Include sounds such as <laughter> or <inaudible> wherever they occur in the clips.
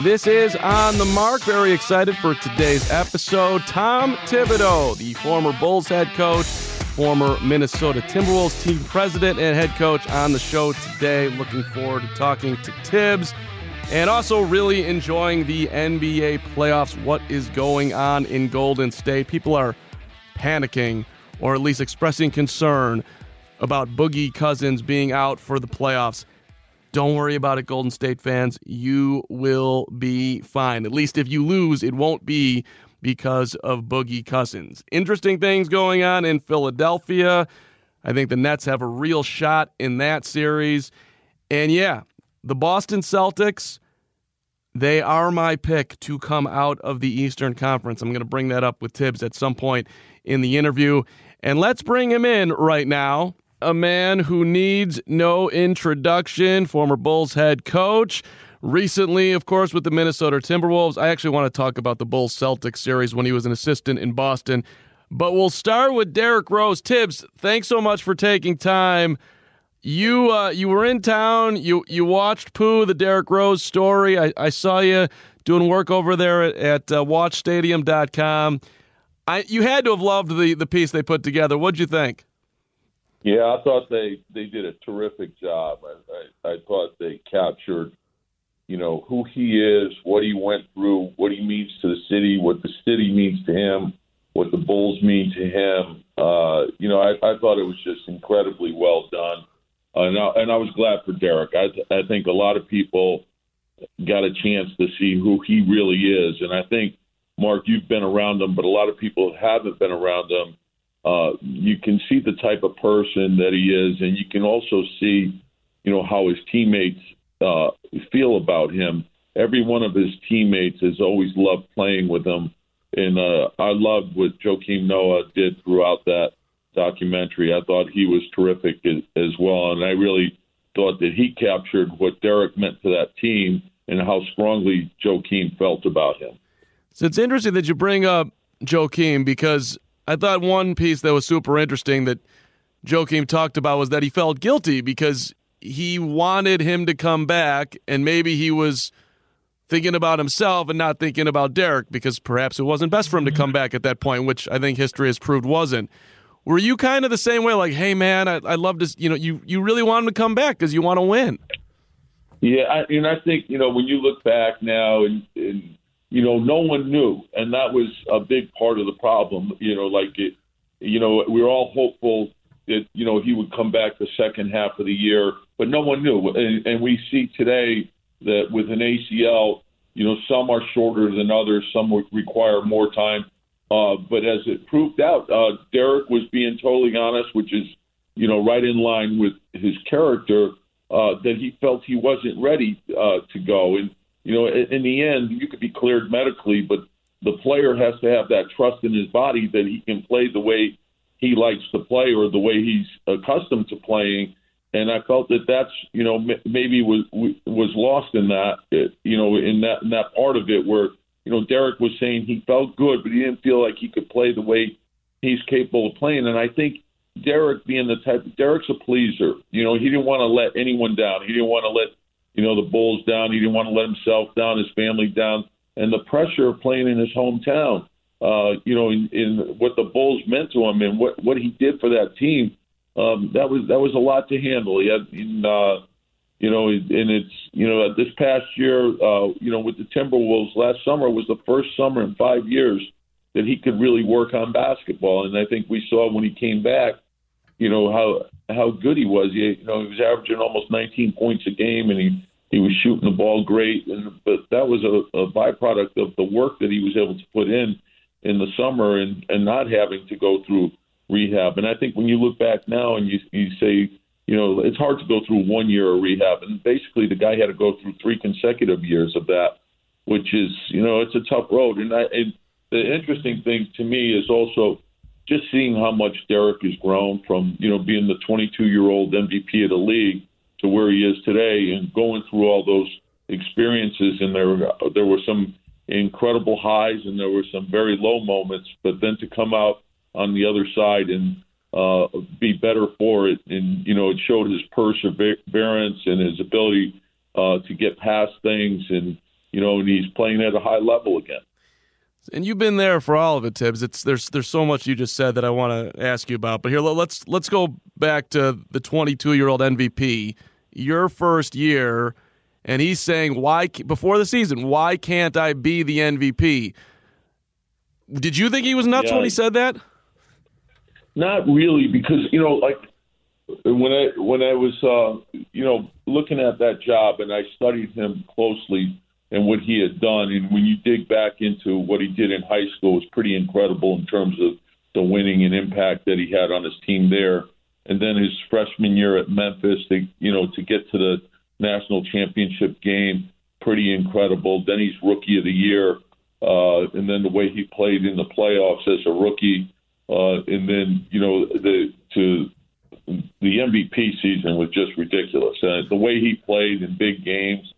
This is On the Mark. Very excited for today's episode. Tom Thibodeau, the former Bulls head coach, former Minnesota Timberwolves team president and head coach, on the show today. Looking forward to talking to Thibs and also really enjoying the NBA playoffs. What is going on in Golden State? People are panicking or at least expressing concern about Boogie Cousins being out for the playoffs. Don't worry about it, Golden State fans. You will be fine. At least if you lose, it won't be because of Boogie Cousins. Interesting things going on in Philadelphia. I think the Nets have a real shot in that series. And yeah, the Boston Celtics, they are my pick to come out of the Eastern Conference. I'm going to bring that up with Thibs at some point in the interview. And let's bring him in right now a man who needs no introduction, former Bulls head coach. Recently, of course, with the Minnesota Timberwolves. I actually want to talk about the Bulls Celtics series when he was an assistant in Boston. But we'll start with Derrick Rose. Thibs, thanks so much for taking time. You uh, you were in town. You you watched Pooh, the Derrick Rose story. I, I saw you doing work over there at, at uh, WatchStadium.com. I you had to have loved the the piece they put together. What'd you think? Yeah, I thought they they did a terrific job. I, I, I thought they captured, you know, who he is, what he went through, what he means to the city, what the city means to him, what the Bulls mean to him. Uh, you know, I, I thought it was just incredibly well done, uh, and, I, and I was glad for Derrick. I, I think a lot of people got a chance to see who he really is, and I think Mark, you've been around him, but a lot of people haven't been around him uh, you can see the type of person that he is, and you can also see, you know, how his teammates uh, feel about him. Every one of his teammates has always loved playing with him, and uh, I loved what Joakim Noah did throughout that documentary. I thought he was terrific as, as well, and I really thought that he captured what Derrick meant to that team and how strongly Joakim felt about him. So it's interesting that you bring up Joakim because I thought one piece that was super interesting that Joakim talked about was that he felt guilty because he wanted him to come back and maybe he was thinking about himself and not thinking about Derrick because perhaps it wasn't best for him to come mm-hmm. back at that point, which I think history has proved wasn't. Were you kind of the same way, like, hey man, I, I love to, you know, you you really want him to come back because you want to win? Yeah, I, and I think you know when you look back now and, and you know, no one knew, and that was a big part of the problem. You know, like it, you know, we were all hopeful that you know he would come back the second half of the year, but no one knew. And, and we see today that with an ACL, you know, some are shorter than others, some require more time. Uh, but as it proved out, uh, Derrick was being totally honest, which is, you know, right in line with his character. Uh, that he felt he wasn't ready uh, to go, and you know, in, in the end, you could be cleared medically, but the player has to have that trust in his body that he can play the way he likes to play or the way he's accustomed to playing. And I felt that that's you know maybe was was lost in that you know in that in that part of it where you know Derrick was saying he felt good, but he didn't feel like he could play the way he's capable of playing. And I think Derrick being the type Derrick's a pleaser. You know, he didn't want to let anyone down. He didn't want to let you know, the Bulls down. He didn't want to let himself down, his family down, and the pressure of playing in his hometown. Uh, you know, in, in what the Bulls meant to him and what what he did for that team. Um, that was that was a lot to handle. He had, in, uh, you know, and it's you know this past year, uh, you know, with the Timberwolves last summer was the first summer in five years that he could really work on basketball, and I think we saw when he came back, you know how how good he was. He, you know, he was averaging almost 19 points a game, and he he was shooting the ball great. And but that was a, a byproduct of the work that he was able to put in in the summer, and and not having to go through rehab. And I think when you look back now and you you say, you know, it's hard to go through one year of rehab, and basically the guy had to go through three consecutive years of that, which is, you know, it's a tough road. And, I, and the interesting thing to me is also just seeing how much Derrick has grown from, you know, being the 22 year old MVP of the league to where he is today, and going through all those experiences. And there, there were some incredible highs, and there were some very low moments. But then to come out on the other side and uh, be better for it. And, you know, it showed his perseverance and his ability uh, to get past things. And, you know, and he's playing at a high level again. And you've been there for all of it, Thibs. It's there's there's so much you just said that I want to ask you about. But here, let's let's go back to the 22 year old MVP, your first year, and he's saying why before the season, why can't I be the MVP? Did you think he was nuts yeah. when he said that? Not really, because you know, like when I when I was uh, you know looking at that job and I studied him closely and what he had done, and when you dig back into what he did in high school, was pretty incredible in terms of the winning and impact that he had on his team there. And then his freshman year at Memphis, to you know to get to the national championship game, pretty incredible. Then he's rookie of the year, uh, and then the way he played in the playoffs as a rookie uh, and then you know the to the MVP season was just ridiculous. Uh, the way he played in big games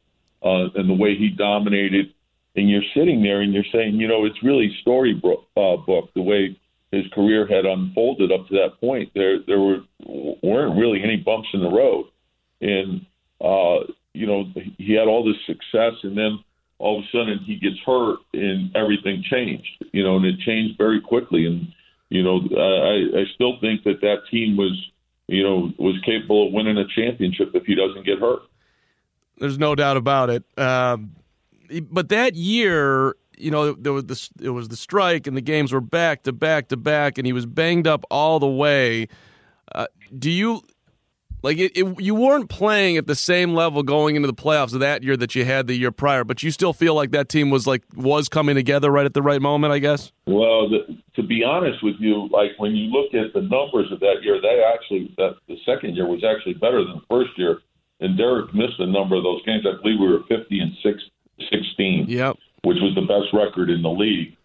uh, and the way he dominated, and you're sitting there and you're saying, you know, it's really storybook uh, book the way his career had unfolded up to that point. There there were weren't really any bumps in the road, and uh, you know he had all this success, and then all of a sudden he gets hurt and everything changed. You know, and it changed very quickly and you know, I, I still think that that team was, you know, was capable of winning a championship if he doesn't get hurt. There's no doubt about it. Um, but that year, you know, there was the it was the strike, and the games were back to back to back, and he was banged up all the way. Uh, do you like it, it, you weren't playing at the same level going into the playoffs of that year that you had the year prior, but you still feel like that team was like was coming together right at the right moment, I guess. Well, the, to be honest with you, like when you look at the numbers of that year, they actually that the second year was actually better than the first year, and Derrick missed a number of those games. I believe we were fifty and six, 16, yep. which was the best record in the league,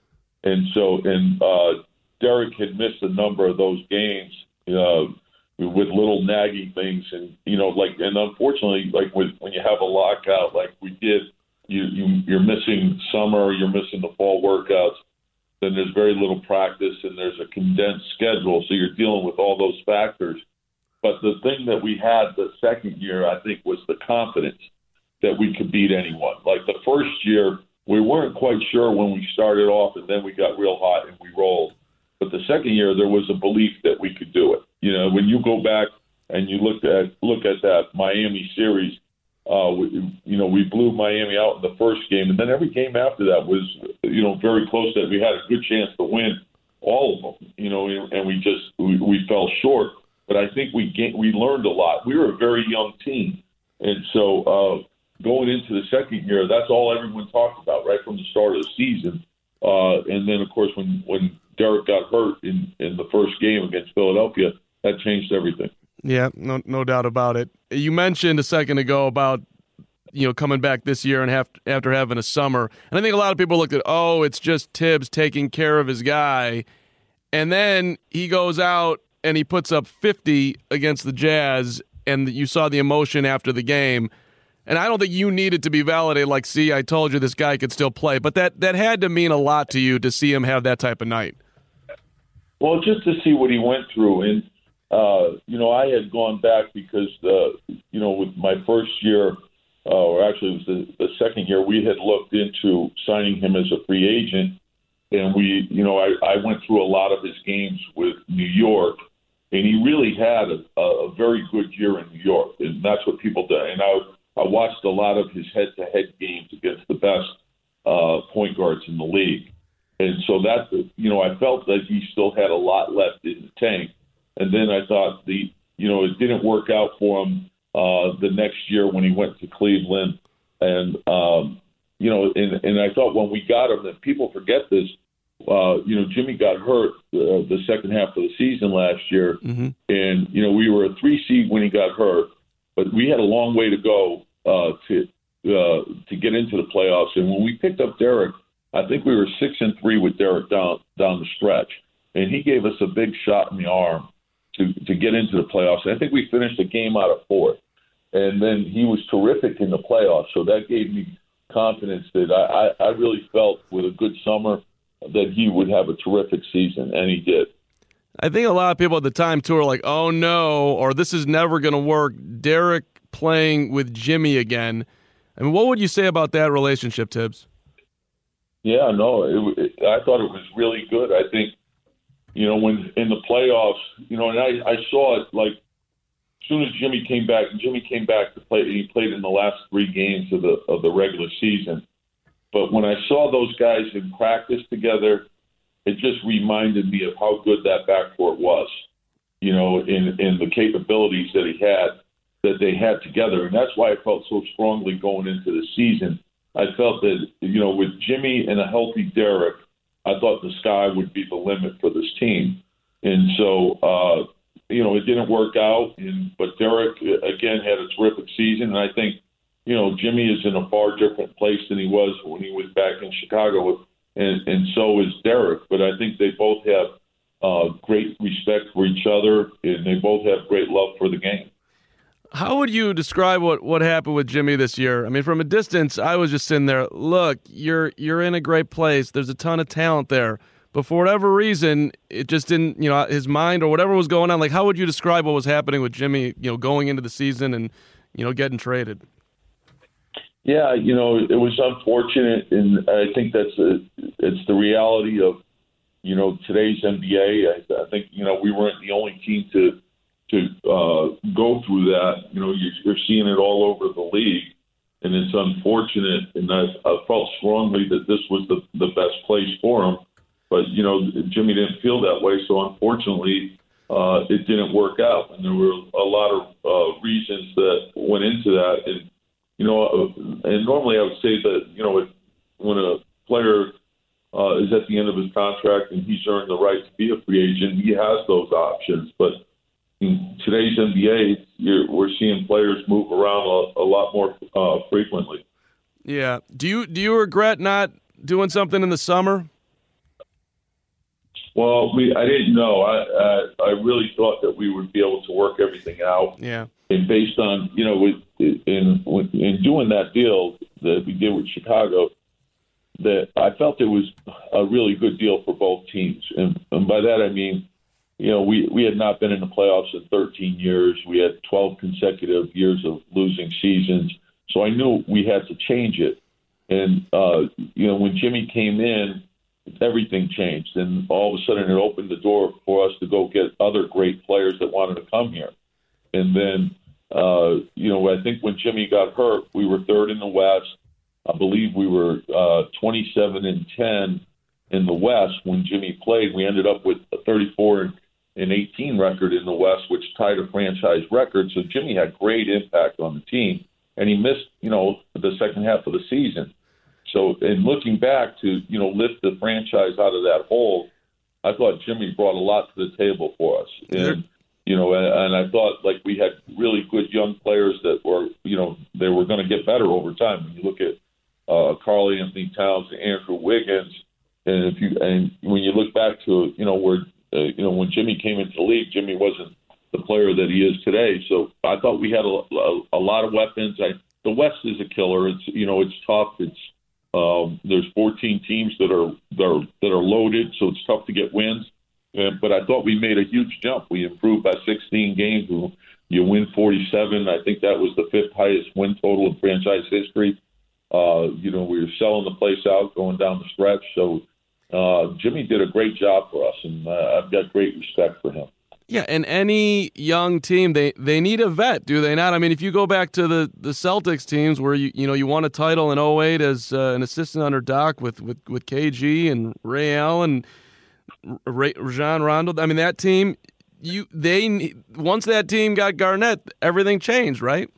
and so and uh, Derrick had missed a number of those games. Uh, with little nagging things, and you know, like, and unfortunately, like with when you have a lockout, like we did, you, you you're missing summer, you're missing the fall workouts. Then there's very little practice, and there's a condensed schedule, so you're dealing with all those factors. But the thing that we had the second year, I think, was the confidence that we could beat anyone. Like the first year, we weren't quite sure when we started off, and then we got real hot and we rolled. But the second year, there was a belief that we could do it. You know, when you go back and you look at look at that Miami series, uh, we, you know, we blew Miami out in the first game, and then every game after that was, you know, very close. That we had a good chance to win all of them. You know, and we just we, we fell short. But I think we gained, we learned a lot. We were a very young team, and so uh, going into the second year, that's all everyone talked about right from the start of the season. Uh, and then, of course, when when Derrick got hurt in in the first game against Philadelphia, that changed everything. Yeah, no no doubt about it. You mentioned a second ago about you know coming back this year and have, after having a summer, and I think a lot of people looked at oh, it's just Thibs taking care of his guy, and then he goes out and he puts up 50 against the Jazz, and you saw the emotion after the game. And I don't think you needed to be validated like, see, I told you this guy could still play. But that, that had to mean a lot to you to see him have that type of night. Well, just to see what he went through. And, uh, you know, I had gone back because, uh, you know, with my first year, uh, or actually it was the, the second year, we had looked into signing him as a free agent. And we, you know, I, I went through a lot of his games with New York, and he really had a, a very good year in New York. And that's what people do. And I, I watched a lot of his head-to-head games against the best uh, point guards in the league, and so that you know I felt that he still had a lot left in the tank. And then I thought the you know it didn't work out for him uh, the next year when he went to Cleveland, and um, you know and, and I thought when we got him, that people forget this, uh, you know, Jimmy got hurt uh, the second half of the season last year, mm-hmm. and you know we were a three seed when he got hurt, but we had a long way to go uh, to uh, to get into the playoffs. And when we picked up Derrick, I think we were six and three with Derrick down down the stretch, and he gave us a big shot in the arm to to get into the playoffs. And I think we finished a game out of fourth, and then he was terrific in the playoffs. So that gave me confidence that I, I, I really felt with a good summer that he would have a terrific season, and he did. I think a lot of people at the time too are like, "Oh no," or "This is never going to work." Derrick playing with Jimmy again. I mean, what would you say about that relationship, Thibs? Yeah, no, it, it, I thought it was really good. I think, you know, when in the playoffs, you know, and I, I saw it like as soon as Jimmy came back, Jimmy came back to play. He played in the last three games of the of the regular season. But when I saw those guys in practice together, it just reminded me of how good that backcourt was. You know, in in the capabilities that he had that they had together, and that's why I felt so strongly going into the season. I felt that you know, with Jimmy and a healthy Derrick, I thought the sky would be the limit for this team. And so, uh, you know, it didn't work out. And but Derrick again had a terrific season, and I think, you know, Jimmy is in a far different place than he was when he was back in Chicago, and and so is Derrick. But I think they both have uh, great respect for each other, and they both have great love for the game. How would you describe what, what happened with Jimmy this year? I mean, from a distance, I was just sitting there. Look, you're you're in a great place. There's a ton of talent there but for whatever reason, it just didn't, you know, his mind or whatever was going on. Like, how would you describe what was happening with Jimmy, you know, going into the season and, you know, getting traded? Yeah, you know, it was unfortunate, and I think that's a, it's the reality of, you know, today's NBA. I, I think you know we weren't the only team to to uh, go through that. You know, you're, seeing it all over the league, and it's unfortunate. And I, I felt strongly that this was the the best place for him but you know, Jimmy didn't feel that way, so unfortunately, uh, it didn't work out. And there were a lot of uh, reasons that went into that. And you know, uh, and normally I would say that you know, when a player uh, is at the end of his contract and he's earned the right to be a free agent, he has those options. But in today's NBA, you're, we're seeing players move around a, a lot more uh, frequently. Yeah. Do you do you regret not doing something in the summer? Well, we I didn't know. I uh, I really thought that we would be able to work everything out. Yeah. And based on you know with in in doing that deal that we did with Chicago, that I felt it was a really good deal for both teams. And, and by that I mean, you know, we we had not been in the playoffs in 13 years. We had 12 consecutive years of losing seasons. So I knew we had to change it. And uh, you know, when Jimmy came in everything changed, and all of a sudden it opened the door for us to go get other great players that wanted to come here. And then, uh, you know, I think when Jimmy got hurt, we were third in the West. I believe we were uh, 27 and 10 in the West when Jimmy played. We ended up with a 34 and 18 record in the West, which tied a franchise record. So Jimmy had great impact on the team, and he missed, you know, the second half of the season. So, in looking back to you know lift the franchise out of that hole, I thought Jimmy brought a lot to the table for us, and you know, and, and I thought like we had really good young players that were you know they were going to get better over time. When you look at uh, Karl-Anthony Towns, and Andrew Wiggins, and if you and when you look back to you know where uh, you know when Jimmy came into the league, Jimmy wasn't the player that he is today. So I thought we had a, a, a lot of weapons. I, the West is a killer. It's you know it's tough. It's um, there's 14 teams that are that are that are loaded, so it's tough to get wins. But I thought we made a huge jump. We improved by 16 games. You win 47. I think that was the fifth highest win total in franchise history. Uh, you know, we were selling the place out going down the stretch. So uh, Jimmy did a great job for us, and uh, I've got great respect for him. Yeah, and any young team they they need a vet, do they not? I mean, if you go back to the, the Celtics teams where you you know you won a title in 08 as uh, an assistant under Doc with, with with KG and Ray Allen, Rajon Rondo. I mean, that team you they once that team got Garnett, everything changed, right?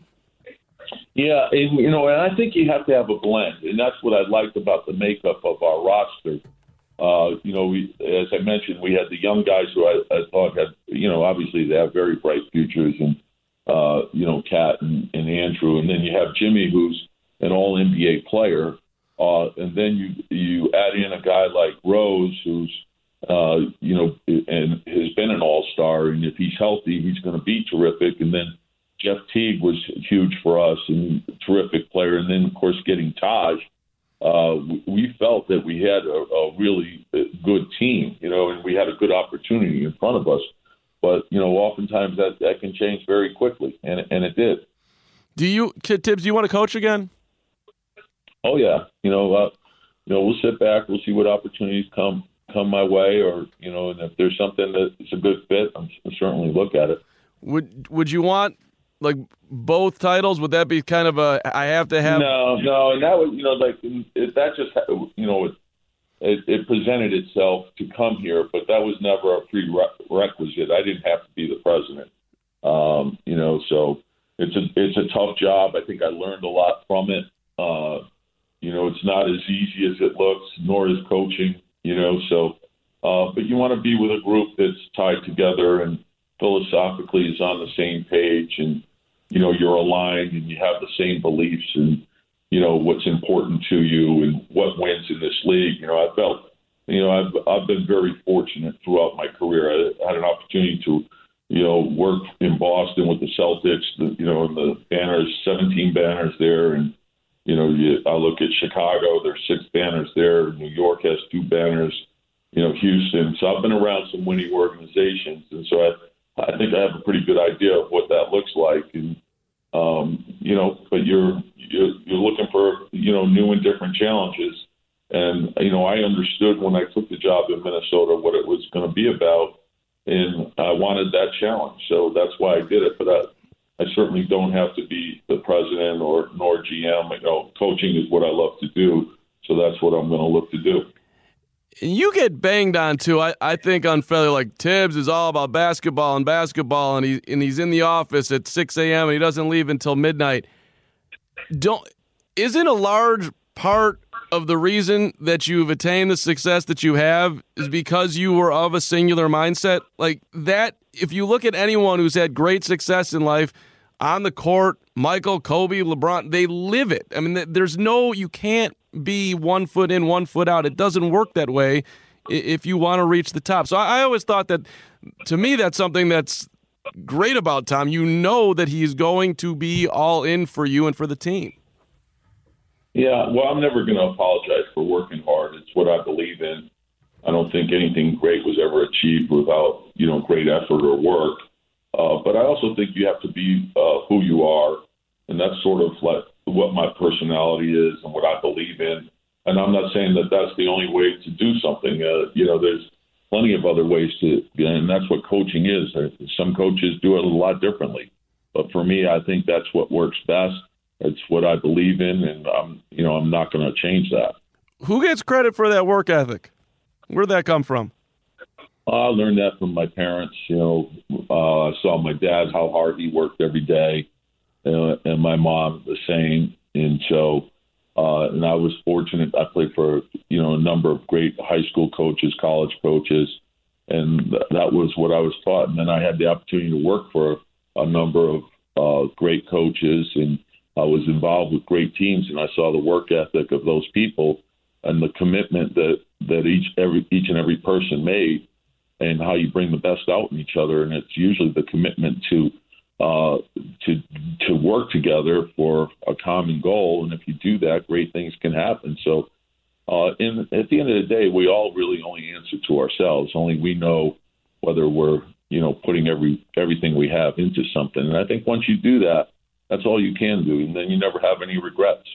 Yeah, and you know, and I think you have to have a blend, and that's what I liked about the makeup of our roster uh, you know, we, as I mentioned, we had the young guys who I, I thought had, you know, obviously they have very bright futures, and uh, you know, KAT and, and Andrew, and then you have Jimmy, who's an All NBA player, uh, and then you you add in a guy like Rose, who's uh, you know, and has been an All Star, and if he's healthy, he's going to be terrific. And then Jeff Teague was huge for us and terrific player, and then of course getting Taj uh, we felt that we had a, a really good team, you know, and we had a good opportunity in front of us. But you know, oftentimes that that can change very quickly, and and it did. Do you, Thibs? Do you want to coach again? Oh yeah, you know, uh, you know, we'll sit back, we'll see what opportunities come come my way, or you know, and if there's something that's a good fit, I'm, I'll certainly look at it. Would Would you want like both titles? Would that be kind of a I have to have? No, no, and that was you know like it, that just you know it, it, it presented itself to come here, but that was never a prerequisite. I didn't have to be the president, um, you know. So it's a it's a tough job. I think I learned a lot from it. Uh, you know, it's not as easy as it looks, nor is coaching. You know, so uh, but you want to be with a group that's tied together and philosophically is on the same page and you know you're aligned and you have the same beliefs and you know what's important to you and what wins in this league. You know, I felt you know I've I've been very fortunate throughout my career. I had an opportunity to you know work in Boston with the Celtics. The, you know, and the banners, 17 banners there, and you know you, I look at Chicago. There's six banners there. New York has two banners. You know, Houston. So I've been around some winning organizations, and so I I think I have a pretty good idea of what that looks like. And um, you know, but you're, you're you're looking for you know new and different challenges. And you know, I understood when I took the job in Minnesota what it was going to be about, and I wanted that challenge. So that's why I did it. But I, I certainly don't have to be the president or nor GM. You know, coaching is what I love to do. So that's what I'm going to look to do you get banged on too. I, I think unfairly. Like Thibs is all about basketball and basketball, and he and he's in the office at six a.m. and he doesn't leave until midnight. Don't isn't a large part of the reason that you've attained the success that you have is because you were of a singular mindset like that. If you look at anyone who's had great success in life on the court, Michael, Kobe, LeBron, they live it. I mean, there's no you can't be one foot in, one foot out. It doesn't work that way if you want to reach the top. So I, always thought that to me, that's something that's great about Tom. You know that he's going to be all in for you and for the team. Yeah, well, I'm never going to apologize for working hard. It's what I believe in. I don't think anything great was ever achieved without, you know, great effort or work. Uh, but I also think you have to be uh, who you are, and that's sort of like what my personality is and what I believe in. And I'm not saying that that's the only way to do something. Uh, you know, there's plenty of other ways to, and that's what coaching is. Some coaches do it a lot differently, but for me, I think that's what works best. It's what I believe in, and I'm, you know, I'm not going to change that. Who gets credit for that work ethic? Where'd that come from? I learned that from my parents. You know, uh, I saw my dad how hard he worked every day uh, and my mom the same. And so, uh, and I was fortunate. I played for you know a number of great high school coaches, college coaches, and th- that was what I was taught. And then I had the opportunity to work for a number of uh, great coaches, and I was involved with great teams, and I saw the work ethic of those people and the commitment that that each every each and every person made, and how you bring the best out in each other. And it's usually the commitment to uh, to to work together for a common goal. And if you do that, great things can happen. So, uh, in, at the end of the day, we all really only answer to ourselves. Only we know whether we're you know putting every everything we have into something. And I think once you do that, that's all you can do, and then you never have any regrets.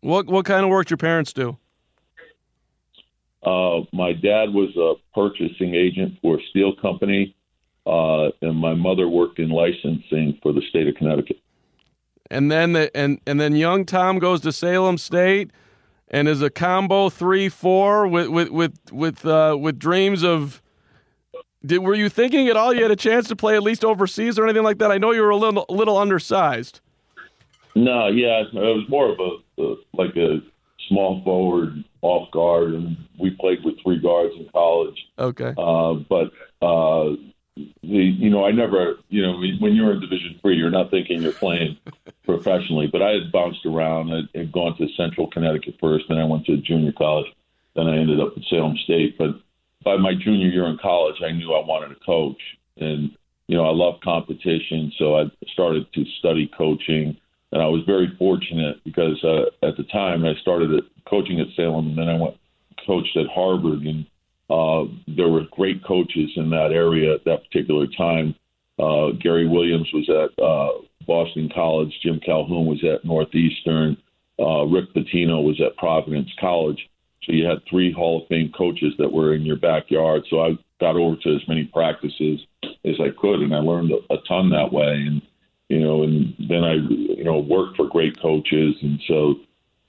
What what kind of work do your parents do? Uh, my dad was a purchasing agent for a steel company uh, and my mother worked in licensing for the state of Connecticut. And then the, and and then young Tom goes to Salem State and is a combo three four with with with with uh, with dreams of. Did, were you thinking at all you had a chance to play at least overseas or anything like that? I know you were a little a little undersized. No, yeah, it was more of a, a like a small forward, off guard, and we played with three guards in college. Okay. Uh, but uh, the you know I never you know when you're in Division three, you're not thinking you're playing <laughs> professionally. But I had bounced around. I had gone to Central Connecticut first, then I went to junior college. Then I ended up at Salem State. But by my junior year in college, I knew I wanted to coach, and you know I love competition, so I started to study coaching. And I was very fortunate because uh, at the time I started at coaching at Salem, and then I went coached at Harvard, and uh, there were great coaches in that area at that particular time. Uh, Gary Williams was at uh, Boston College. Jim Calhoun was at Northeastern. Uh, Rick Pitino was at Providence College. So you had three Hall of Fame coaches that were in your backyard. So I got over to as many practices as I could, and I learned a, ton that way. And you know, and then I you know worked for great coaches, and so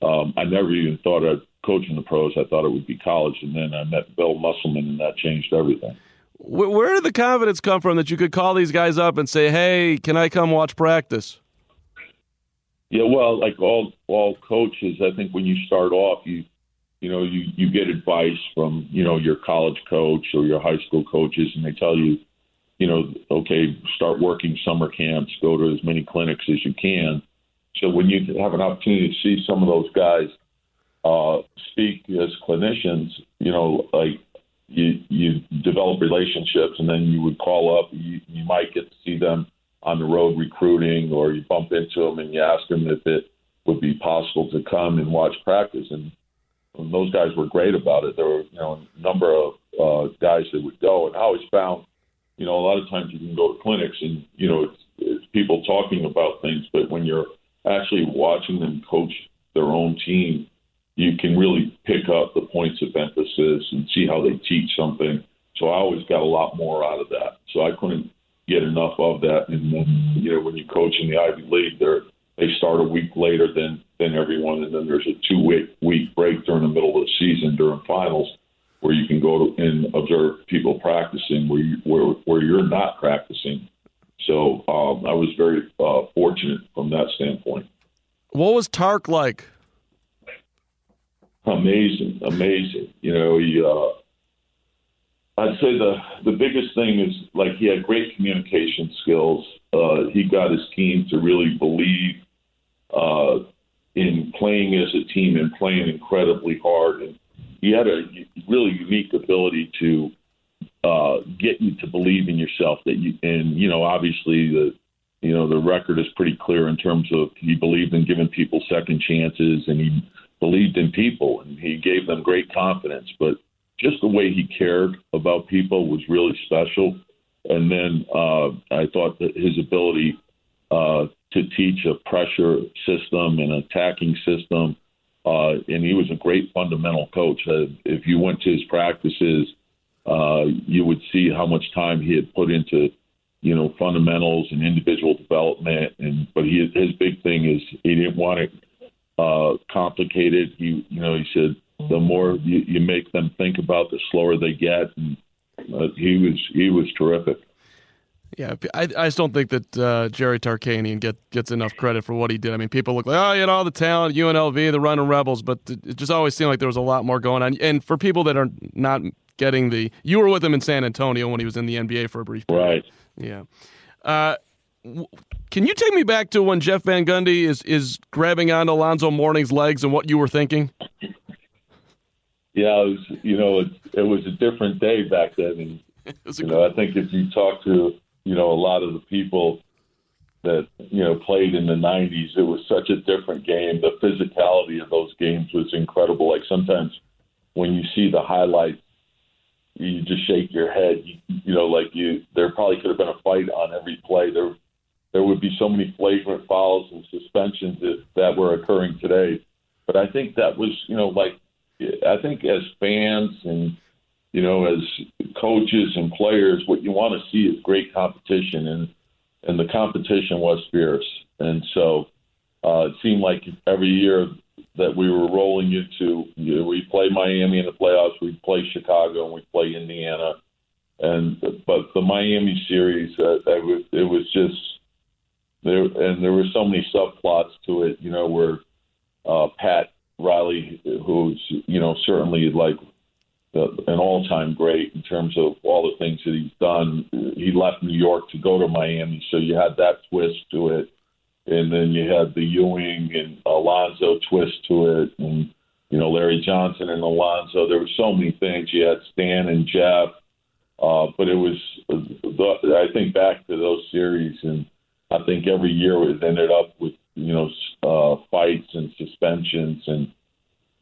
um, I never even thought of coaching the pros. I thought it would be college, and then I met Bill Musselman, and that changed everything. Where did the confidence come from that you could call these guys up and say, "Hey, can I come watch practice?" Yeah, well, like all all coaches, I think when you start off, you you know you you get advice from you know your college coach or your high school coaches, and they tell you, you know, okay, start working summer camps, go to as many clinics as you can. So when you have an opportunity to see some of those guys uh, speak as clinicians, you know, like you you develop relationships, and then you would call up. You, you might get to see them on the road recruiting, or you bump into them and you ask them if it would be possible to come and watch practice. And, and those guys were great about it. There were you know a number of uh, guys that would go, and I always found, you know, a lot of times you can go to clinics and you know it's, it's people talking about things, but when you're actually watching them coach their own team you can really pick up the points of emphasis and see how they teach something. So I always got a lot more out of that. So I couldn't get enough of that. And then, you know, when you coach in the Ivy League, they they start a week later than than everyone, and then there's a two week week break during the middle of the season during finals, where you can go to, and observe people practicing where you, where where you're not practicing. So um, I was very uh, fortunate from that standpoint. What was Tark like? amazing, amazing. You know, he. Uh, I'd say the the biggest thing is like he had great communication skills. Uh, he got his team to really believe uh, in playing as a team and playing incredibly hard. And he had a really unique ability to uh, get you to believe in yourself. That you and you know obviously the you know the record is pretty clear in terms of he believed in giving people second chances and he believed in people and he gave them great confidence. But just the way he cared about people was really special. And then uh, I thought that his ability uh, to teach a pressure system and attacking system, uh, and he was a great fundamental coach. Uh, if you went to his practices, uh, you would see how much time he had put into, you know, fundamentals and individual development. And but he, his big thing is he didn't want it uh, complicated. You you know, he said the more you, you make them think about, the slower they get. And uh, he was he was terrific. Yeah, I, I just don't think that uh, Jerry Tarkanian get, gets enough credit for what he did. I mean, people look like, oh, he had all the talent, UNLV, the running Rebels, but it just always seemed like there was a lot more going on. And for people that are not getting the, you were with him in San Antonio when he was in the NBA for a brief period. Right. Yeah. Uh, can you take me back to when Jeff Van Gundy is is grabbing onto Alonzo Mourning's legs and what you were thinking? Yeah, it was. You know, it, it was a different day back then, <laughs> and you know, I think if you talk to you know a lot of the people that you know played in the '90s, it was such a different game. The physicality of those games was incredible. Like sometimes when you see the highlights you just shake your head. You, you know, like you, there probably could have been a fight on every play. There there would be so many flagrant fouls and suspensions that, that were occurring today. But I think that was, you know, like I think as fans and you know as coaches and players, what you want to see is great competition, and and the competition was fierce. And so uh, it seemed like every year that we were rolling into, you know, we play Miami in the playoffs, we play Chicago, and we play Indiana. And but the Miami series, uh, it was, it was just there, and there were so many subplots to it. You know, where uh, Pat Riley, who's you know certainly like an all-time great in terms of all the things that he's done. He left New York to go to Miami, so you had that twist to it, and then you had the Ewing and Alonzo twist to it, and you know Larry Johnson and Alonzo. There were so many things. You had Stan and Jeff, uh, but it was. I think back to those series, and I think every year it ended up with you know uh, fights and suspensions and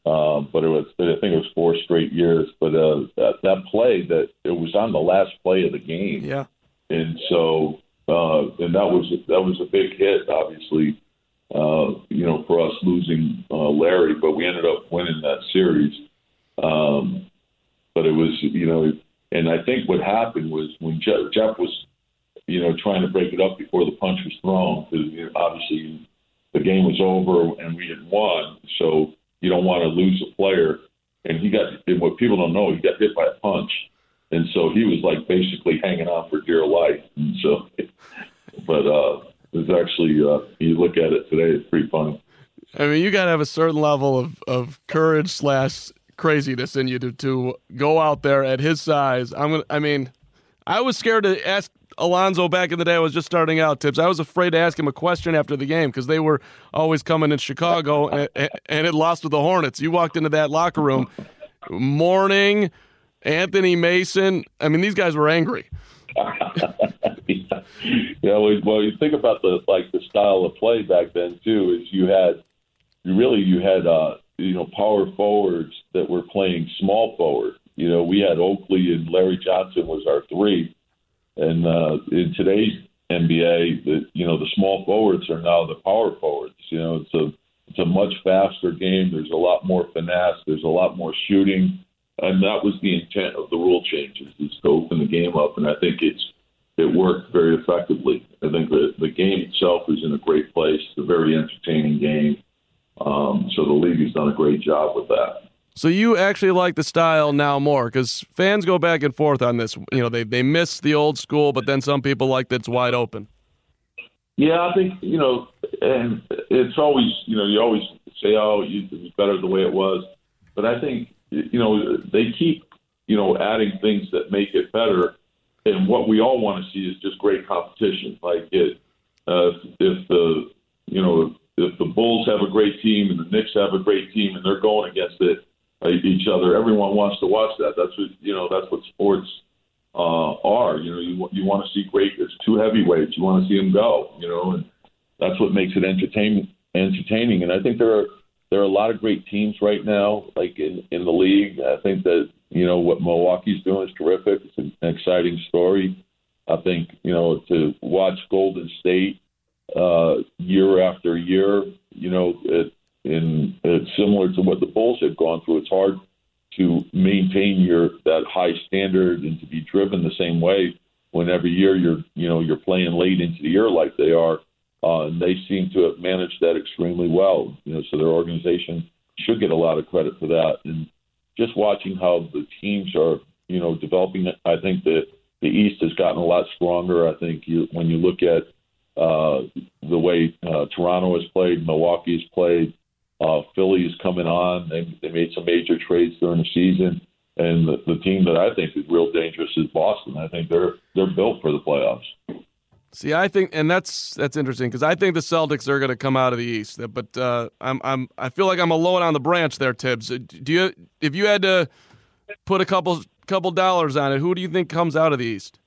uh, but it was I think it was four straight years. But uh, that that play that it was on the last play of the game. Yeah. And so uh, and that was that was a big hit, obviously. Uh, you know, for us losing uh, Larry, but we ended up winning that series. Um, but it was, you know, and I think what happened was when Jeff, Jeff was, you know, trying to break it up before the punch was thrown, because you know, obviously the game was over and we had won. So you don't want to lose a player. And he got, and what people don't know, he got hit by a punch. And so he was like basically hanging on for dear life. And so, <laughs> but uh, it's actually, uh, you look at it today, it's pretty funny. I mean, you got to have a certain level of, of courage slash craziness in you to, to go out there at his size. I'm gonna. I mean, I was scared to ask Alonzo back in the day. Was just starting out. Thibs. I was afraid to ask him a question after the game because they were always coming in Chicago and, and it lost with the Hornets. You walked into that locker room, Mourning, Anthony Mason. I mean, these guys were angry. <laughs> yeah, well, well, you think about the like the style of play back then too. Is you had really you had uh, you know power forwards that were playing small forward. You know, we had Oakley and Larry Johnson was our three, and uh, in today's NBA, the you know the small forwards are now the power forwards. You know, it's a it's a much faster game. There's a lot more finesse. There's a lot more shooting, and that was the intent of the rule changes is to open the game up. And I think it's it worked very effectively. I think the the game itself is in a great place. It's a very entertaining game. Um, so the league has done a great job with that. So you actually like the style now more because fans go back and forth on this. You know, they they miss the old school, but then some people like that it's wide open. Yeah, I think you know, and it's always you know you always say, oh, it's better the way it was, but I think you know they keep you know adding things that make it better, and what we all want to see is just great competition. Like it, uh, if the you know if the Bulls have a great team and the Knicks have a great team and they're going against it each other. Everyone wants to watch that. That's what you know. That's what sports uh, are. You know, you you want to see great. It's two heavyweights. You want to see them go. You know, and that's what makes it entertaining. Entertaining, and I think there are there are a lot of great teams right now, like in in the league. I think that you know what Milwaukee's doing is terrific. It's an exciting story. I think you know to watch Golden State uh, year after year. You know, it, and it's similar to what the Bulls have gone through. It's hard to maintain your that high standard and to be driven the same way when every year you're you know you're playing late into the year like they are. Uh, and they seem to have managed that extremely well. You know, so their organization should get a lot of credit for that. And just watching how the teams are, you know, developing, I think that the East has gotten a lot stronger. I think you, when you look at uh, the way uh, Toronto has played, Milwaukee has played, uh, Philly is coming on. They, they made some major trades during the season, and the, the team that I think is real dangerous is Boston. I think they're they're built for the playoffs. See, I think, and that's that's interesting because I think the Celtics are going to come out of the East. But uh, I'm I'm I feel like I'm alone on the branch there, Thibs. Do you if you had to put a couple couple dollars on it, who do you think comes out of the East?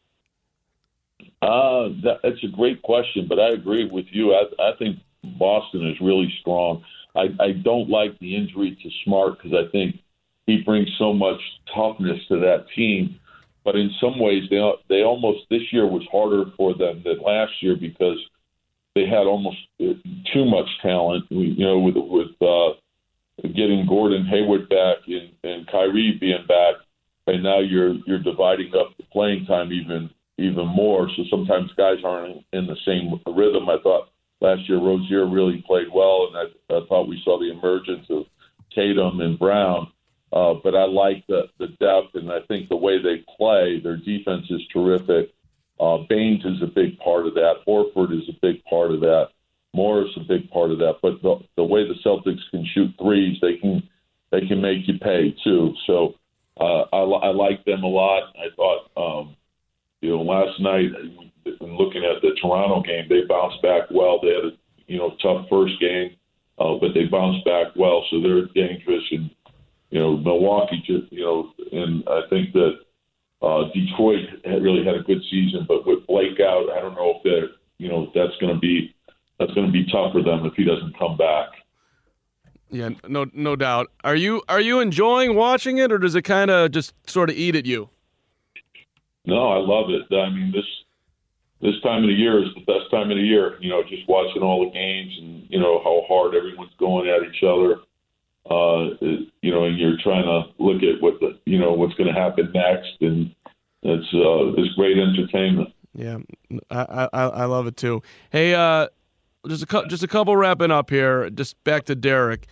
Uh, that, that's a great question, but I agree with you. I, I think Boston is really strong. I, I don't like the injury to Smart because I think he brings so much toughness to that team. But in some ways, they they almost this year was harder for them than last year because they had almost uh, too much talent. You know, with with uh, getting Gordon Hayward back and, and Kyrie being back, and now you're you're dividing up the playing time even even more. So sometimes guys aren't in the same rhythm. I thought last year Rozier really played well, and I, I thought we saw the emergence of Tatum and Brown. Uh, but I like the, the depth, and I think the way they play, their defense is terrific. Uh, Baynes is a big part of that. Horford is a big part of that. Morris a big part of that. But the, the way the Celtics can shoot threes, they can they they can make you pay too. So uh, I, I like them a lot. I thought, um, you know, last night, looking at the Toronto game, they bounced back well. They had a you know tough first game, uh, but they bounced back well, so they're dangerous. And you know, Milwaukee just you know, and I think that uh, Detroit had really had a good season, but with Blake out, I don't know if that you know that's going to be that's going to be tough for them if he doesn't come back. Yeah, no, no doubt. Are you enjoying watching it, or does it kind of just sort of eat at you? No, I love it. I mean, this this time of the year is the best time of the year. You know, just watching all the games and you know how hard everyone's going at each other. Uh, you know, and you're trying to look at what the you know what's going to happen next, and it's uh, it's great entertainment. Yeah, I, I I love it too. Hey, uh, just a just a couple wrapping up here. Just back to Derrick.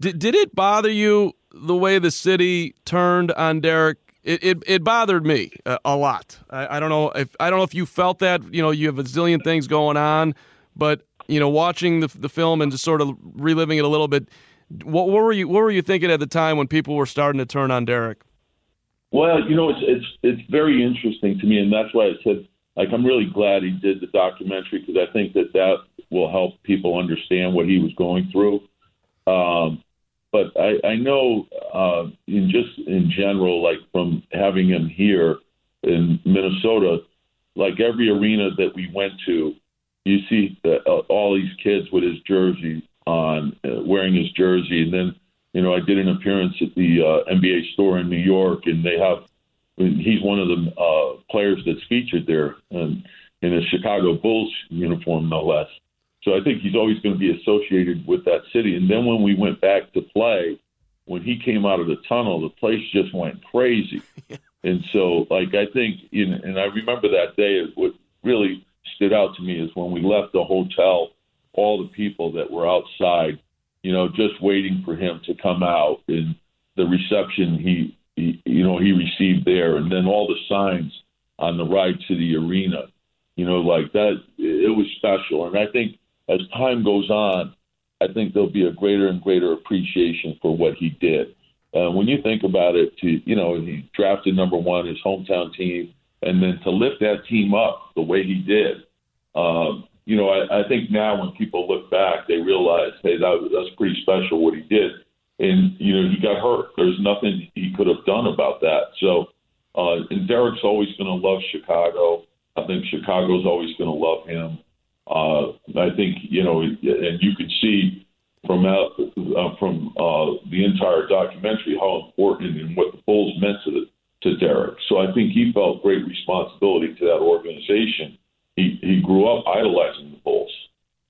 Did did it bother you the way the city turned on Derrick? It it, it bothered me a, a lot. I, I, don't know if I don't know if you felt that. You know, you have a zillion things going on, but you know, watching the the film and just sort of reliving it a little bit. What, what were you What were you thinking at the time when people were starting to turn on Derrick? Well, you know, it's it's it's very interesting to me, and that's why I said like I'm really glad he did the documentary because I think that that will help people understand what he was going through. Um, but I, I know uh, in just in general, like from having him here in Minnesota, like every arena that we went to, you see the, uh, all these kids with his jersey on, uh, wearing his jersey, and then you know I did an appearance at the uh, NBA store in New York, and they have he's one of the uh, players that's featured there in, in a Chicago Bulls uniform, no less. So I think he's always going to be associated with that city. And then when we went back to play, when he came out of the tunnel, the place just went crazy. and so, like, I think, know, and I remember that day, what really stood out to me is when we left the hotel, all the people that were outside, you know, just waiting for him to come out and the reception he, he you know, he received there. And then all the signs on the ride to the arena, you know, like that, it was special. And I think, as time goes on, I think there'll be a greater and greater appreciation for what he did. Uh, when you think about it, to you know, he drafted number one, his hometown team, and then to lift that team up the way he did. Um, you know, I, I think now when people look back, they realize, hey, that, that's pretty special what he did. And you know, he got hurt. There's nothing he could have done about that. So, uh, and Derrick's always going to love Chicago. I think Chicago's always going to love him. Uh, I think you know, and you can see from out, uh, from uh, the entire documentary how important and what the Bulls meant to the, to Derrick. So I think he felt great responsibility to that organization. He he grew up idolizing the Bulls,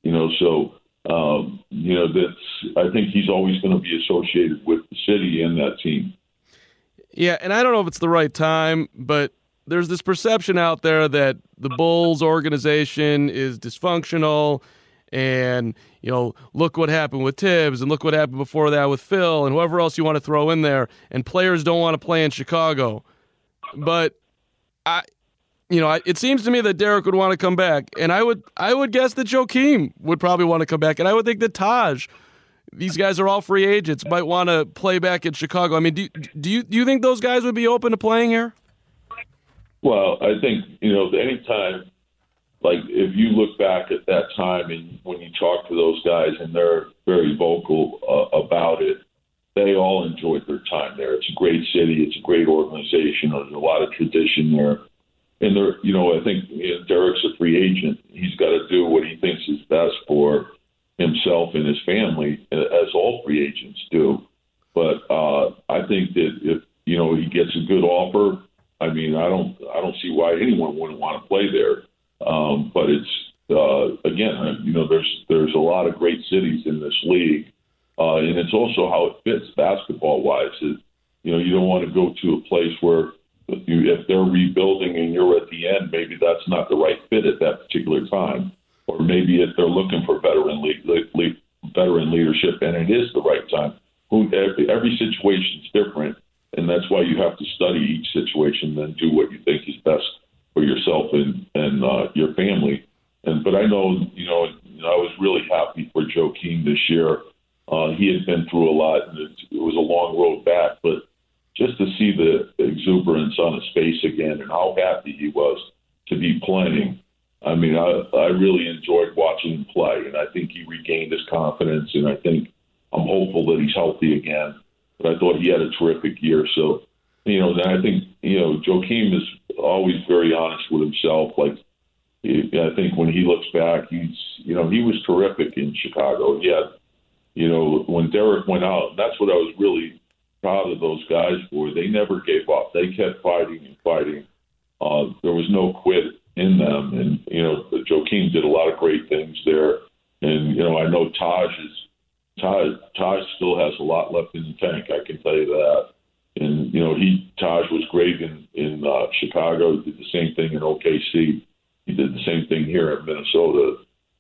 you know. So um, you know that's I think he's always going to be associated with the city and that team. Yeah, and I don't know if it's the right time, but there's this perception out there that the Bulls organization is dysfunctional and you know look what happened with Thibs and look what happened before that with Phil and whoever else you want to throw in there and players don't want to play in Chicago. But I you know it seems to me that Derrick would want to come back and I would I would guess that Joakim would probably want to come back and I would think that Taj these guys are all free agents might want to play back in Chicago. I mean do, do you do you think those guys would be open to playing here well, I think you know anytime, like if you look back at that time and when you talk to those guys and they're very vocal uh, about it, they all enjoyed their time there. It's a great city. It's a great organization. There's a lot of tradition there. And there, you know, I think Derrick's a free agent. He's got to do what he thinks is best for himself and his family, as all free agents do. But uh, I think that if you know he gets a good offer I mean, I don't I don't see why anyone wouldn't want to play there. Um, but it's uh, again, uh, you know, there's there's a lot of great cities in this league, uh, and it's also how it fits basketball wise. It, you know, you don't want to go to a place where you, if they're rebuilding and you're at the end, maybe that's not the right fit at that particular time, or maybe if they're looking for veteran league, league veteran leadership and it is the right time. Who every, every situation's different and that's why you have to study each situation, then do what you think is best for yourself and and uh, your family. And but I know you know I was really happy for Joakim this year. Uh, he had been through a lot, and it, it was a long road back. But just to see the exuberance on his face again and how happy he was to be playing. I mean, I, I really enjoyed watching him play, and I think he regained his confidence, and I think I'm hopeful that he's healthy again. But I thought he had a terrific year. So, you know, I think, you know, Joakim is always very honest with himself. Like, I think when he looks back, he's, you know, he was terrific in Chicago. Yeah. You know, when Derrick went out, that's what I was really proud of those guys for. They never gave up. They kept fighting and fighting. Uh, there was no quit in them. And, you know, Joakim did a lot of great things there. And, you know, I know Taj is, Taj, Taj still has a lot left in the tank. I can tell you that. And, you know, he, Taj was great in, in uh, Chicago, did the same thing in OKC. He did the same thing here in Minnesota.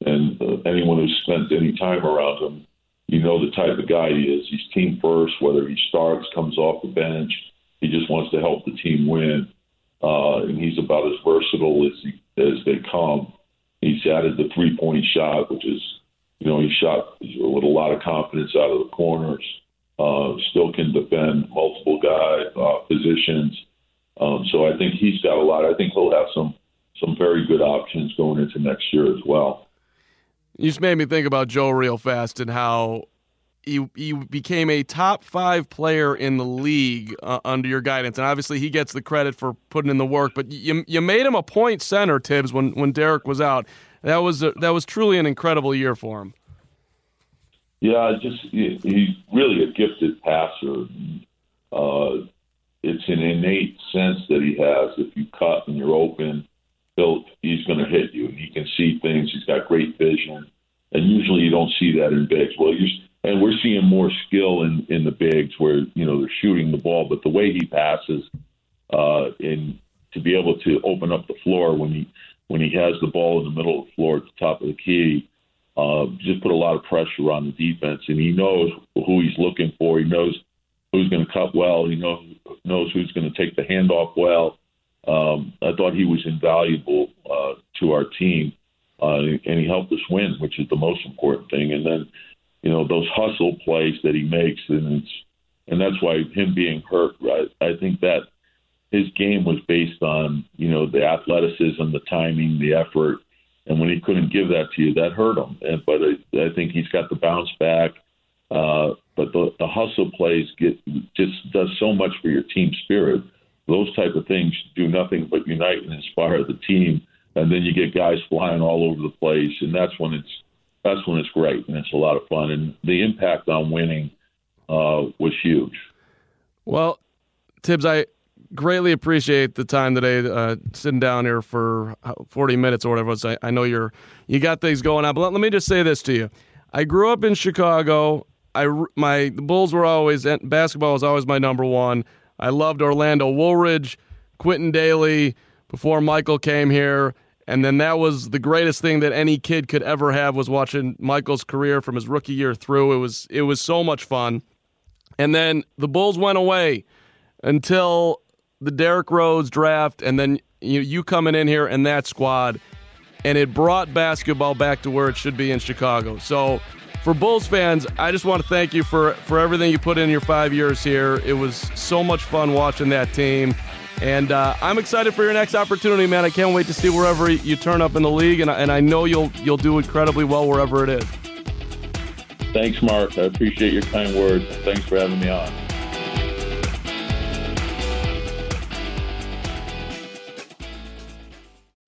And uh, anyone who's spent any time around him, you know the type of guy he is. He's team first, whether he starts, comes off the bench. He just wants to help the team win uh, and he's about as versatile as he, as they come. He's added the three point shot, which is, you know, he shot with a lot of confidence out of the corners. Uh, still can defend multiple guy uh, positions. Um, so I think he's got a lot. I think he'll have some some very good options going into next year as well. You just made me think about Joe real fast and how he, he became a top five player in the league uh, under your guidance, and obviously he gets the credit for putting in the work. But you you made him a point center, Thibs, when when Derrick was out. That was a, that was truly an incredible year for him. Yeah, just he, he's really a gifted passer. Uh, it's an innate sense that he has. If you cut and you're open, he'll, he's going to hit you. He can see things. He's got great vision, and usually you don't see that in bigs. Well, you and we're seeing more skill in in the bigs where you know they're shooting the ball, but the way he passes, uh, and to be able to open up the floor when he when he has the ball in the middle of the floor at the top of the key, uh, just put a lot of pressure on the defense, and he knows who he's looking for. He knows who's going to cut well. He knows knows who's going to take the handoff well. Um, I thought he was invaluable uh, to our team, uh, and he helped us win, which is the most important thing. And then you know those hustle plays that he makes, and it's and that's why him being hurt. Right, I think that his game was based on you know the athleticism, the timing, the effort, and when he couldn't give that to you, that hurt him. And, but I, I think he's got the bounce back. Uh, but the, the hustle plays get just does so much for your team spirit. Those type of things do nothing but unite and inspire the team, and then you get guys flying all over the place, and that's when it's that's when it's great and it's a lot of fun. And the impact on winning uh, was huge. Well, Thibs, I greatly appreciate the time today, uh, sitting down here for 40 minutes or whatever. It. I, I know you're you got things going on, but let, let, me just say this to you. I grew up in Chicago. I my the Bulls were always basketball was always my number one. I loved Orlando Woolridge, Quintin Dailey before Michael came here. And then that was the greatest thing that any kid could ever have was watching Michael's career from his rookie year through. It was it was so much fun. And then the Bulls went away until the Derrick Rose draft, and then you you coming in here and that squad, and it brought basketball back to where it should be in Chicago. So for Bulls fans, I just want to thank you for for everything you put in your five years here. It was so much fun watching that team. And uh, I'm excited for your next opportunity, man. I can't wait to see wherever you turn up in the league, and, and I know you'll you'll do incredibly well wherever it is. Thanks, Mark. I appreciate your kind words. Thanks for having me on.